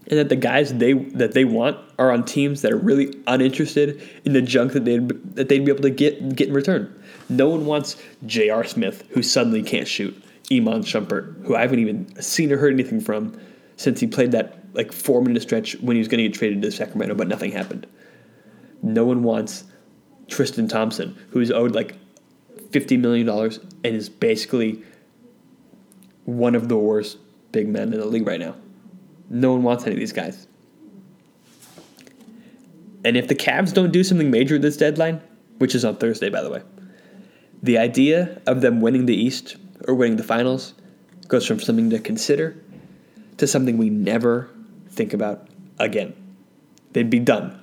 And that the guys they that they want are on teams that are really uninterested in the junk that they'd that they'd be able to get get in return. No one wants J.R. Smith, who suddenly can't shoot. Iman Shumpert, who I haven't even seen or heard anything from since he played that like four minute stretch when he was going to get traded to Sacramento, but nothing happened. No one wants Tristan Thompson, who's owed like fifty million dollars and is basically one of the worst big men in the league right now. No one wants any of these guys. And if the Cavs don't do something major this deadline, which is on Thursday, by the way, the idea of them winning the East or winning the finals goes from something to consider to something we never think about again. They'd be done.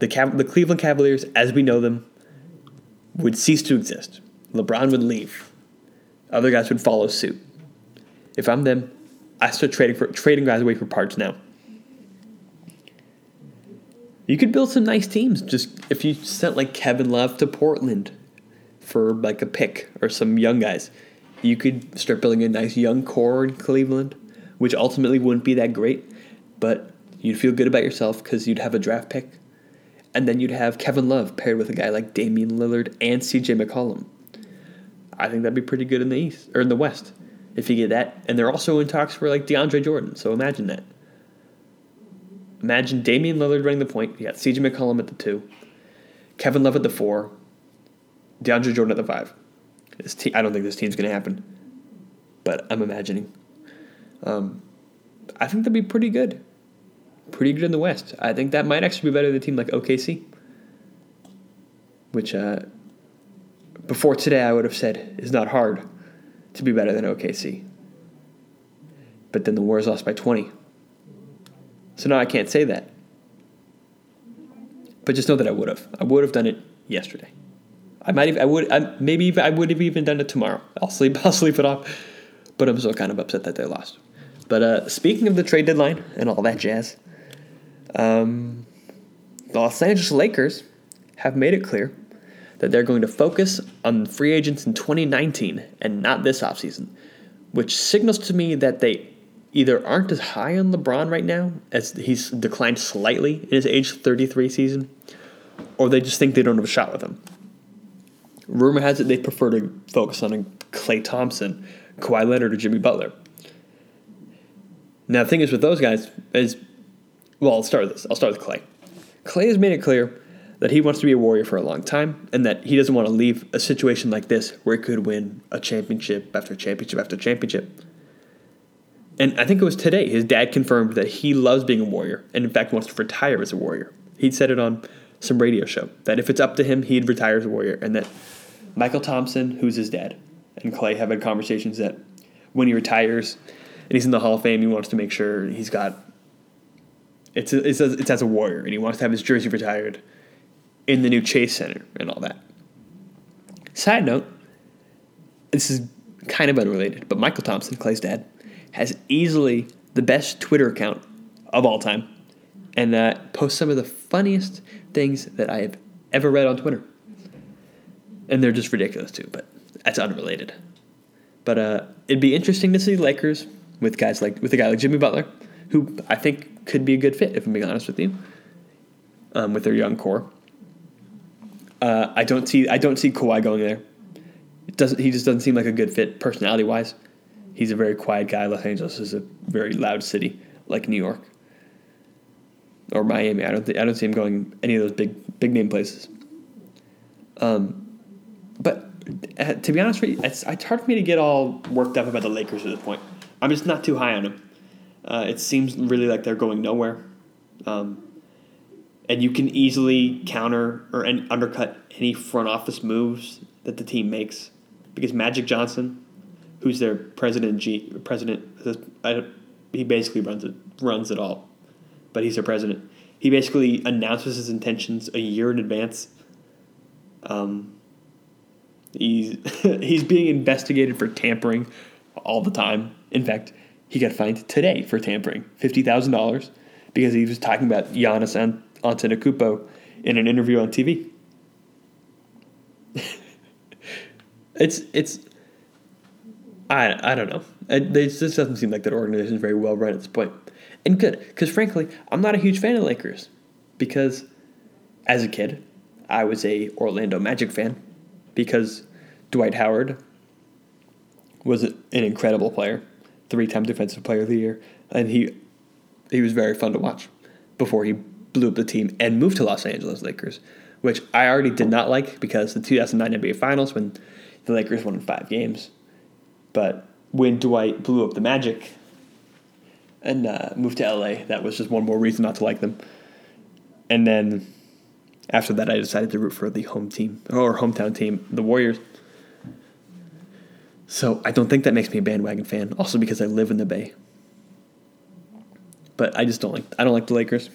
The, Cav- the Cleveland Cavaliers, as we know them, would cease to exist. LeBron would leave. Other guys would follow suit. If I'm them, I start trading for trading guys away for parts now. You could build some nice teams. Just if you sent like Kevin Love to Portland for like a pick or some young guys, you could start building a nice young core in Cleveland, which ultimately wouldn't be that great, but you'd feel good about yourself because you'd have a draft pick, and then you'd have Kevin Love paired with a guy like Damian Lillard and C.J. McCollum. I think that'd be pretty good in the East or in the West if you get that. And they're also in talks for like DeAndre Jordan. So imagine that. Imagine Damian Lillard running the point. You got CJ McCollum at the two, Kevin Love at the four, DeAndre Jordan at the five. This te- I don't think this team's going to happen, but I'm imagining. Um, I think they'd be pretty good. Pretty good in the West. I think that might actually be better than a team like OKC, which uh, before today I would have said is not hard to be better than OKC. But then the Warriors lost by 20. So now I can't say that. But just know that I would have. I would have done it yesterday. I might. Have, I would. I, maybe I would have even done it tomorrow. I'll sleep. [laughs] I'll sleep it off. but I'm still kind of upset that they lost. But uh, speaking of the trade deadline and all that jazz, um, the Los Angeles Lakers have made it clear that they're going to focus on free agents in 2019 and not this offseason, which signals to me that they either aren't as high on LeBron right now, as he's declined slightly in his age 33 season, or they just think they don't have a shot with him. Rumor has it they prefer to focus on Klay Thompson, Kawhi Leonard, or Jimmy Butler. Now, the thing is with those guys is, well, I'll start with this. I'll start with Klay. Klay has made it clear that he wants to be a Warrior for a long time and that he doesn't want to leave a situation like this where he could win a championship after championship after championship. And I think it was today his dad confirmed that he loves being a Warrior and, in fact, wants to retire as a Warrior. He'd said it on some radio show that if it's up to him, he'd retire as a Warrior and that Mychal Thompson, who's his dad, and Klay have had conversations that when he retires and he's in the Hall of Fame, he wants to make sure he's got it's a, it's, a, it's as a warrior, and he wants to have his jersey retired in the new Chase Center and all that. Side note, this is kind of unrelated, but Mychal Thompson, Klay's dad, has easily the best Twitter account of all time, and uh, posts some of the funniest things that I have ever read on Twitter and they're just ridiculous too. But that's unrelated. But uh, it'd be interesting to see Lakers with guys like with a guy like Jimmy Butler, who I think could be a good fit if I'm being honest with you, um, with their young core. Uh, I don't see I don't see Kawhi going there. It doesn't he just doesn't seem like a good fit personality wise. He's a very quiet guy. Los Angeles is a very loud city, like New York or Miami. I don't think I don't see him going any of those big big name places. Um, but uh, to be honest with you, it's, it's hard for me to get all worked up about the Lakers at this point. I'm just not too high on them. Uh, it seems really like they're going nowhere. Um, and you can easily counter or undercut any front office moves that the team makes because Magic Johnson, who's their president, G president, he basically runs it runs it all, but he's their president. He basically announces his intentions a year in advance. Um, He's [laughs] he's being investigated for tampering all the time. In fact, he got fined today for tampering, fifty thousand dollars, because he was talking about Giannis Antetokounmpo in an interview on TV. [laughs] it's it's I I don't know. It, this doesn't seem like that organization is very well run at this point, and good because frankly, I'm not a huge fan of Lakers because as a kid, I was a Orlando Magic fan because Dwight Howard was an incredible player, three-time Defensive Player of the Year, and he he was very fun to watch before he blew up the team and moved to Los Angeles Lakers, which I already did not like because the 2009 NBA Finals when the Lakers won five games, but when Dwight blew up the Magic and uh, moved to LA, that was just one more reason not to like them. And then after that, I decided to root for the home team or hometown team, the Warriors. So I don't think that makes me a bandwagon fan. Also because I live in the Bay. But I just don't like I don't like the Lakers.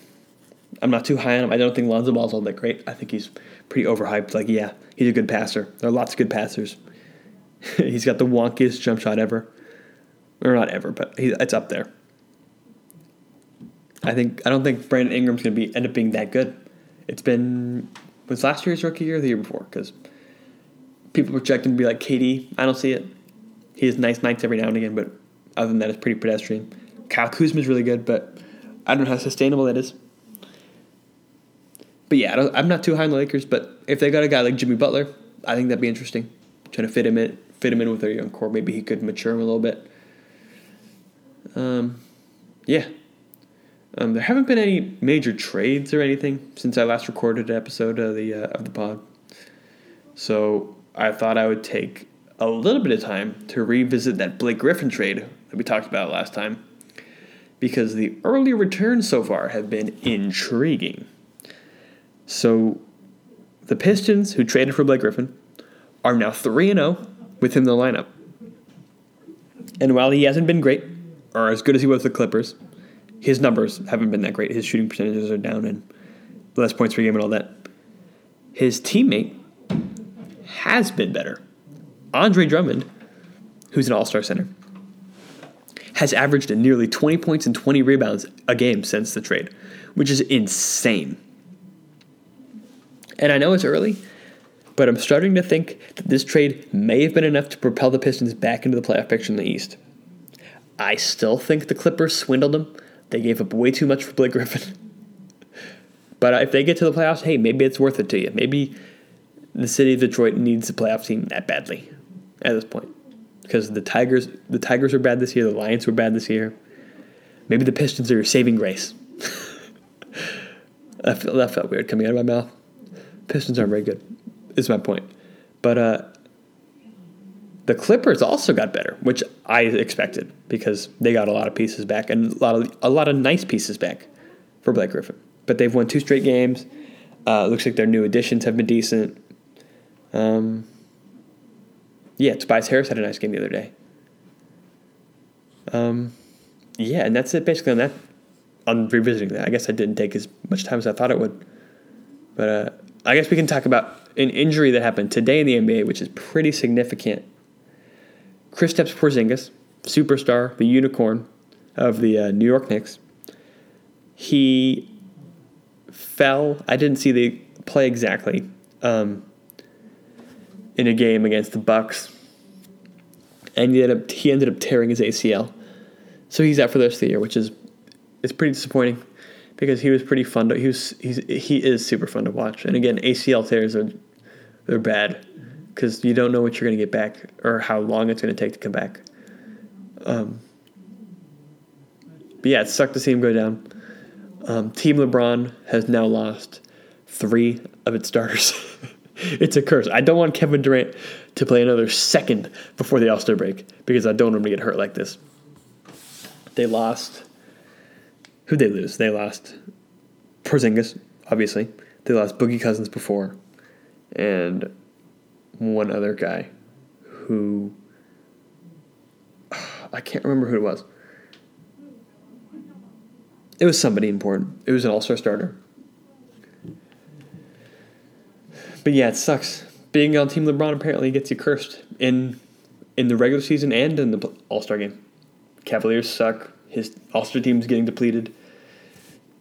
I'm not too high on him. I don't think Lonzo Ball's all that great. I think he's pretty overhyped. Like, yeah, he's a good passer. There are lots of good passers. [laughs] he's got the wonkiest jump shot ever, or not ever, but he, it's up there. I think I don't think Brandon Ingram's going to be end up being that good. It's been was last year's rookie year the year before because people project him to be like KD. I don't see it. He has nice nights every now and again, but other than that, it's pretty pedestrian. Kyle Kuzma is really good, but I don't know how sustainable that is. But yeah, I am not too high on the Lakers. But if they got a guy like Jimmy Butler, I think that'd be interesting. Trying to fit him in, fit him in with their young core. Maybe he could mature him a little bit. Um, yeah, um, there haven't been any major trades or anything since I last recorded an episode of the uh, of the pod. So I thought I would take a little bit of time to revisit that Blake Griffin trade that we talked about last time, because the early returns so far have been intriguing. So the Pistons, who traded for Blake Griffin, are now three and zero oh with him in the lineup. And while he hasn't been great, or as good as he was with the Clippers, his numbers haven't been that great. His shooting percentages are down and less points per game and all that. His teammate has been better. Andre Drummond, who's an all star center, has averaged nearly 20 points and 20 rebounds a game since the trade, which is insane. And I know it's early, but I'm starting to think that this trade may have been enough to propel the Pistons back into the playoff picture in the East. I still think the Clippers swindled them. They gave up way too much for Blake Griffin. [laughs] but if they get to the playoffs, hey, maybe it's worth it to you. Maybe the city of Detroit needs a playoff team that badly at this point. Because the Tigers the Tigers were bad this year, the Lions were bad this year. Maybe the Pistons are your saving grace. [laughs] that, felt, that felt weird coming out of my mouth. Pistons aren't very good, is my point. But uh, the Clippers also got better, which I expected because they got a lot of pieces back and a lot of a lot of nice pieces back for Blake Griffin. But they've won two straight games. Uh, looks like their new additions have been decent. Um, yeah, Tobias Harris had a nice game the other day. Um, yeah, and that's it basically on that. On revisiting that, I guess I didn't take as much time as I thought it would. But uh, I guess we can talk about an injury that happened today in the NBA, which is pretty significant. Kristaps Porzingis, superstar, the unicorn of the uh, New York Knicks, he fell. I didn't see the play exactly um, in a game against the Bucks, and he ended up he ended up tearing his ACL. So he's out for the rest of the year, which is is pretty disappointing because he was pretty fun. To, he was he's he is super fun to watch. And again, ACL tears are they're bad because you don't know what you're going to get back or how long it's going to take to come back. Um, but yeah, it sucked to see him go down. Um, Team LeBron has now lost three of its starters. [laughs] it's a curse. I don't want Kevin Durant to play another second before the All Star break because I don't want him to get hurt like this. They lost Who'd they lose? They lost Porzingis, obviously. They lost Boogie Cousins before, and one other guy who I can't remember who it was. It was somebody important. It was an all-star starter. But yeah, it sucks. Being on Team LeBron apparently gets you cursed in in the regular season and in the All-Star game. Cavaliers suck. His All-Star team is getting depleted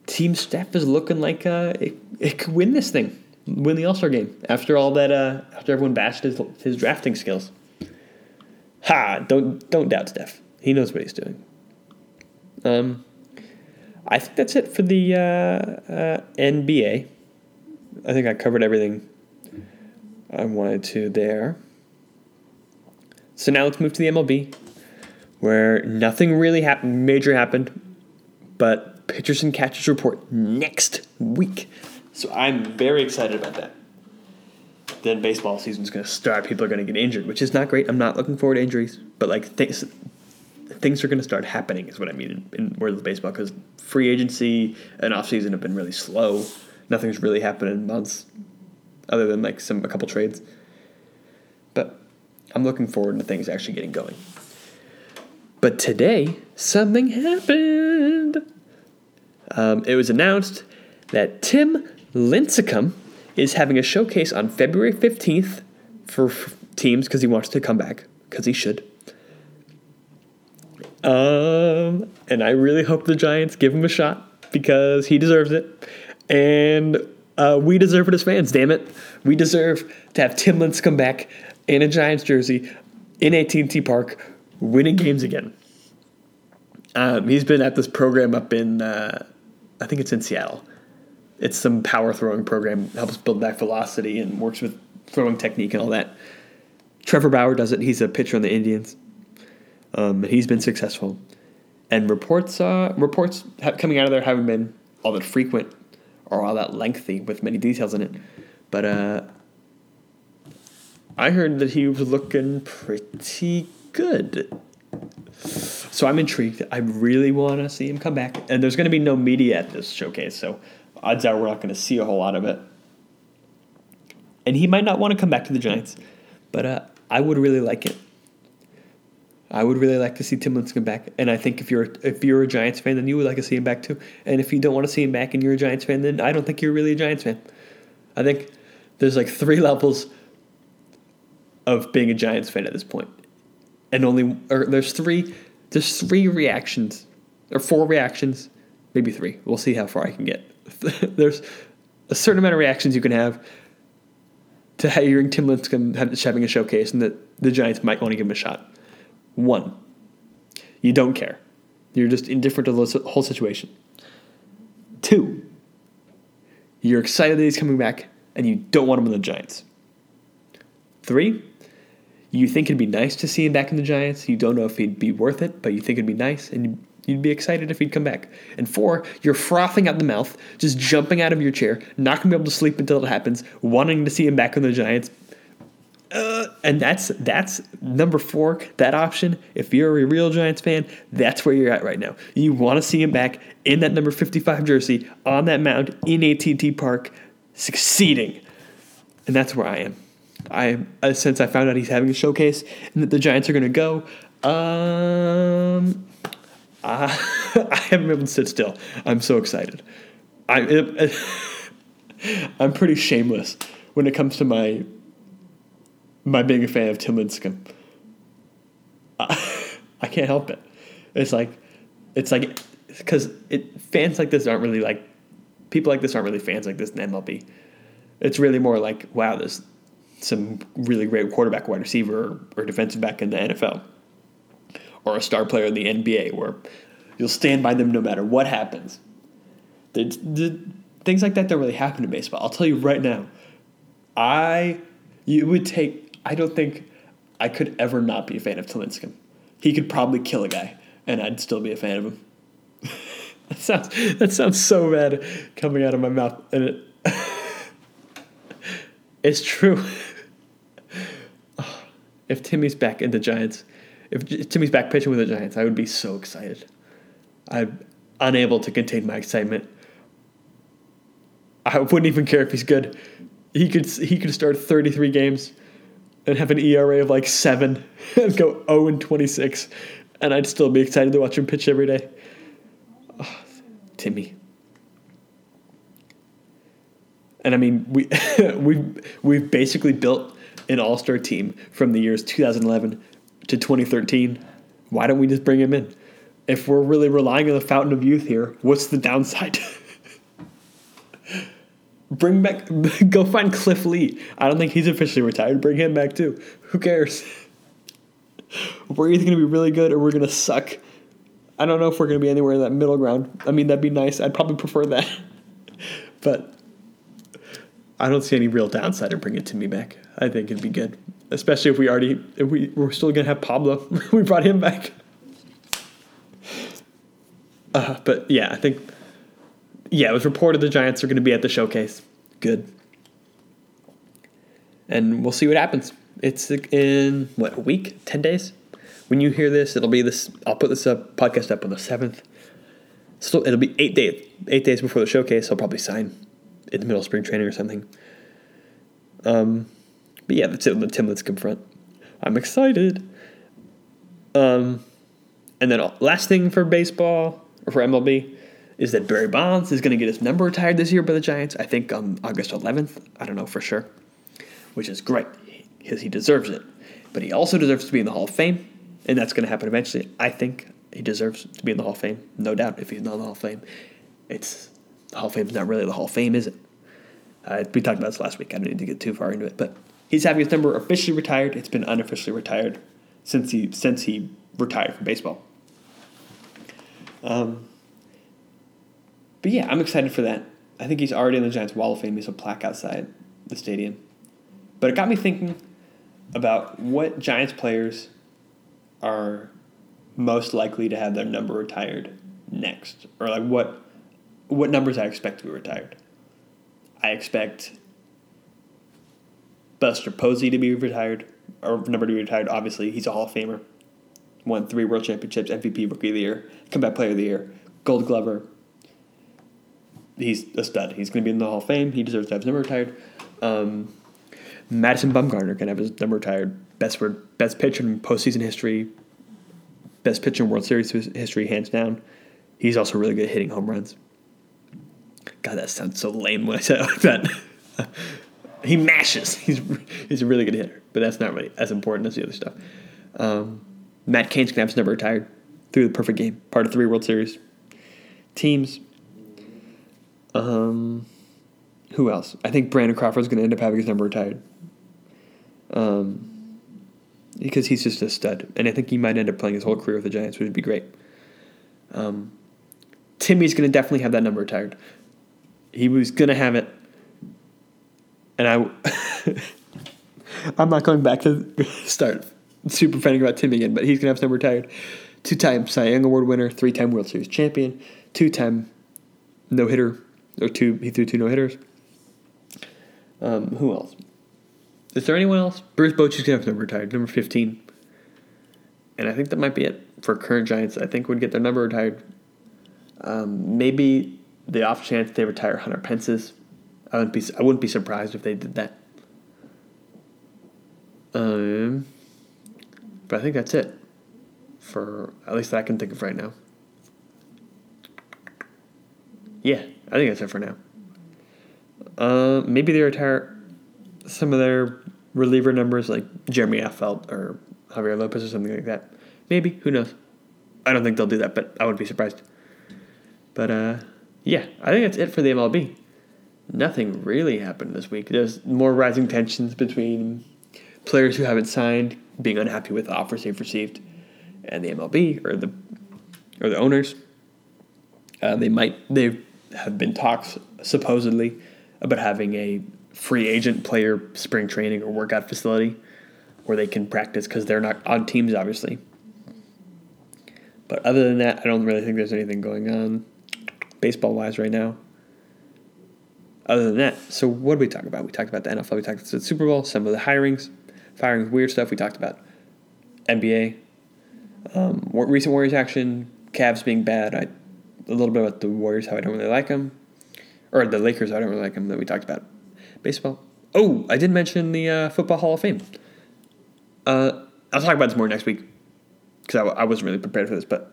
team Steph is looking like uh, it, it could win this thing, win the All Star game after all that. Uh, after everyone bashed his his drafting skills. Ha! Don't don't doubt Steph. He knows what he's doing. Um, I think that's it for the uh, uh, NBA. I think I covered everything I wanted to there. So now let's move to the MLB, where nothing really happened, major happened, but pitchers and catchers report next week. So I'm very excited about that. Then baseball season is going to start. People are going to get injured, which is not great. I'm not looking forward to injuries, but like things, things are going to start happening. Is what I mean in, in world of baseball because free agency and off season have been really slow. Nothing's really happened in months, other than like some a couple trades. But I'm looking forward to things actually getting going. But today, something happened. Um, it was announced that Tim Lincecum is having a showcase on February 15th for teams because he wants to come back, because he should. Um, and I really hope the Giants give him a shot because he deserves it. And uh, we deserve it as fans, damn it. We deserve to have Tim Lincecum come back in a Giants jersey in AT&T Park winning games again. Um, he's been at this program up in uh, I think it's in Seattle. It's some power throwing program helps build back velocity and works with throwing technique and all that. Trevor Bauer does it. He's a pitcher on the Indians. Um, he's been successful, and reports uh, reports coming out of there haven't been all that frequent or all that lengthy with many details in it. But uh, I heard that he was looking pretty good. So I'm intrigued. I really want to see him come back. And there's going to be no media at this showcase, so odds are we're not going to see a whole lot of it. And he might not want to come back to the Giants, but uh, I would really like it. I would really like to see Tim Lincecum back, and I think if you're if you're a Giants fan, then you would like to see him back too. And if you don't want to see him back, and you're a Giants fan, then I don't think you're really a Giants fan. I think there's like three [laughs] levels of being a Giants fan at this point. point and only or there's three There's three reactions, or four reactions, maybe three. We'll see how far I can get. [laughs] There's a certain amount of reactions you can have to hearing Tim Lincecum having a showcase and that the Giants might want to give him a shot. One, you don't care. You're just indifferent to the whole situation. Two, you're excited that he's coming back and you don't want him in the Giants. Three, you think it'd be nice to see him back in the Giants. You don't know if he'd be worth it, but you think it'd be nice and you'd be excited if he'd come back. And four, you're frothing at the mouth, just jumping out of your chair, not gonna be able to sleep until it happens, wanting to see him back in the Giants. Uh, and that's that's number four. That option, if you're a real Giants fan, that's where you're at right now. You want to see him back in that number 55 jersey on that mound in AT&T Park, succeeding, and that's where I am. I uh, since I found out he's having a showcase and that the Giants are going to go. Um, I, [laughs] I haven't been able to sit still. I'm so excited. I it, [laughs] I'm pretty shameless when it comes to my my being a fan of Tim Lincecum. I, [laughs] I can't help it. It's like it's like because it fans like this aren't really like people like this aren't really fans like this in MLB. It's really more like wow, there's some really great quarterback, wide receiver, or defensive back in the NFL, or a star player in the NBA, where you'll stand by them no matter what happens. The, the, things like that don't really happen in baseball. I'll tell you right now, I you would take. I don't think I could ever not be a fan of Tim He could probably kill a guy, and I'd still be a fan of him. [laughs] that sounds that sounds so bad coming out of my mouth, and it [laughs] it's true. [laughs] if Timmy's back in the Giants, if Timmy's back pitching with the Giants, I would be so excited. I'm unable to contain my excitement. I wouldn't even care if he's good. He could he could start 33 games and have an ERA of like seven [laughs] and go 0 and 26, and I'd still be excited to watch him pitch every day. Oh, Timmy. And I mean, we [laughs] we we've basically built an All Star team from the years 2011 to 2013. Why don't we just bring him in? If we're really relying on the fountain of youth here, what's the downside? [laughs] bring back, [laughs] go find Cliff Lee. I don't think he's officially retired. Bring him back too. Who cares? [laughs] we're either going to be really good or we're going to suck. I don't know if we're going to be anywhere in that middle ground. I mean, that'd be nice. I'd probably prefer that. but I don't see any real downside in bringing Timmy back. I think it'd be good, especially if we already if we we're still gonna have Pablo. [laughs] we brought him back. Uh, but yeah, I think yeah, it was reported the Giants are going to be at the showcase. Good, and we'll see what happens. It's in what a week, ten days. When you hear this, it'll be this. I'll put this up podcast up on the seventh. So it'll be eight days. Eight days before the showcase, I'll probably sign in the middle of spring training or something. Um, but yeah. The Tim Lincecum front. I'm excited. Um, and then last thing for baseball or for MLB is that Barry Bonds is going to get his number retired this year by the Giants. I think on August 11th. I don't know for sure, which is great because he deserves it. But he also deserves to be in the Hall of Fame, and that's going to happen eventually. I think he deserves to be in the Hall of Fame, no doubt. If he's not in the Hall of Fame, it's the Hall of Fame is not really the Hall of Fame, is it? Uh, we talked about this last week. I don't need to get too far into it, but he's having his number officially retired. It's been unofficially retired since he since he retired from baseball. Um, but yeah, I'm excited for that. I think he's already in the Giants Wall of Fame. He's a plaque outside the stadium. But it got me thinking about what Giants players are most likely to have their number retired next, or like what what numbers I expect to be retired. I expect Buster Posey to be retired, or number to be retired. Obviously, he's a Hall of Famer. Won three World Championships, MVP, Rookie of the Year, Comeback Player of the Year, Gold Glover. He's a stud. He's going to be in the Hall of Fame. He deserves to have his number retired. Um, Madison Bumgarner can have his number retired. Best for best pitcher in postseason history. Best pitcher in World Series history, hands down. He's also really good at hitting home runs. God, that sounds so lame when I say it like that. [laughs] he mashes. [laughs] He's he's a really good hitter, but that's not really as important as the other stuff. Um, Matt Cain's his number retired. through the perfect game, part of three World Series teams. Um, who else? I think Brandon Crawford's going to end up having his number retired. Um, because he's just a stud, and I think he might end up playing his whole career with the Giants, which would be great. Um, Timmy's going to definitely have that number retired. He was going to have it, and I, [laughs] I'm not going back to start super fanning about Timmy again, but he's to have number retired. Two-time Cy Young Award winner, three-time World Series champion, two-time no hitter, or two. He threw two no hitters. Um, who else? Is there anyone else? Bruce Bochy's gonna have number retired, number fifteen. And I think that might be it for current Giants. I think would get their number retired. Um, maybe the off chance they retire Hunter Pence's. I wouldn't be I wouldn't be surprised if they did that. Um, but I think that's it for at least that I can think of right now. Yeah, I think that's it for now. Uh, maybe they retire some of their reliever numbers, like Jeremy Affeldt or Javier Lopez or something like that. Maybe who knows? I don't think they'll do that, but I wouldn't be surprised. But uh, yeah, I think that's it for the MLB. Nothing really happened this week. There's more rising tensions between players who haven't signed being unhappy with the offers they've received, and the MLB or the or the owners. Uh, they might they have been talks supposedly about having a free agent player spring training or workout facility where they can practice because they're not on teams, obviously. But other than that, I don't really think there's anything going on baseball wise right now. Other than that, so what did we talk about? We talked about the NFL, we talked about the Super Bowl, some of the hirings, firings, weird stuff. We talked about NBA, um, recent Warriors action, Cavs being bad. I a little bit about the Warriors, how I don't really like them, or the Lakers, I don't really like them. That we talked about baseball. Oh, I did mention the uh, Football Hall of Fame. Uh, I'll talk about this more next week because I, I wasn't really prepared for this, but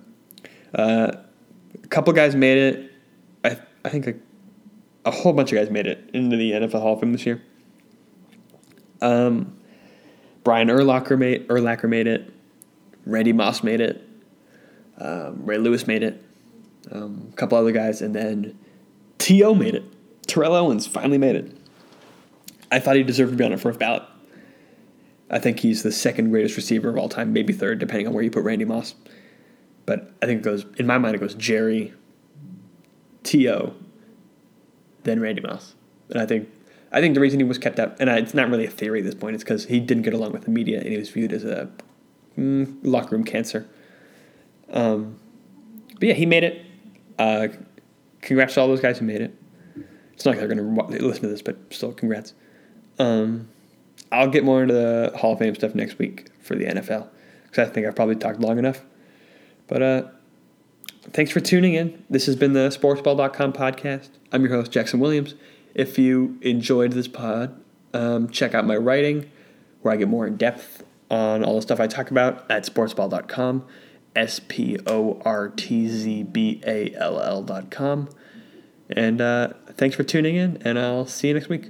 uh, a couple guys made it. I I think a, whole bunch of guys made it into the NFL Hall of Fame this year. Um, Brian Urlacher made Urlacher made it. Randy Moss made it. Um, Ray Lewis made it. Um, a couple other guys, and then T.O. made it. Terrell Owens finally made it. I thought he deserved to be on a first ballot. I think he's the second greatest receiver of all time, maybe third, depending on where you put Randy Moss. But I think it goes in my mind. It goes Jerry, T.O., then Randy Moss, and I think I think the reason he was kept out, and it's not really a theory at this point, it's because he didn't get along with the media and he was viewed as a mm, locker room cancer. Um, but yeah, he made it. Uh, congrats to all those guys who made it. It's not like they're going to listen to this, but still, congrats. Um, I'll get more into the Hall of Fame stuff next week for the NFL because I think I've probably talked long enough. But uh, thanks for tuning in. This has been the sportzball.com podcast. I'm your host, Jackson Williams. If you enjoyed this pod, um, check out my writing where I get more in depth on all the stuff I talk about at sportzball.com, S P O R T Z B A L L.com. And uh, thanks for tuning in, and I'll see you next week.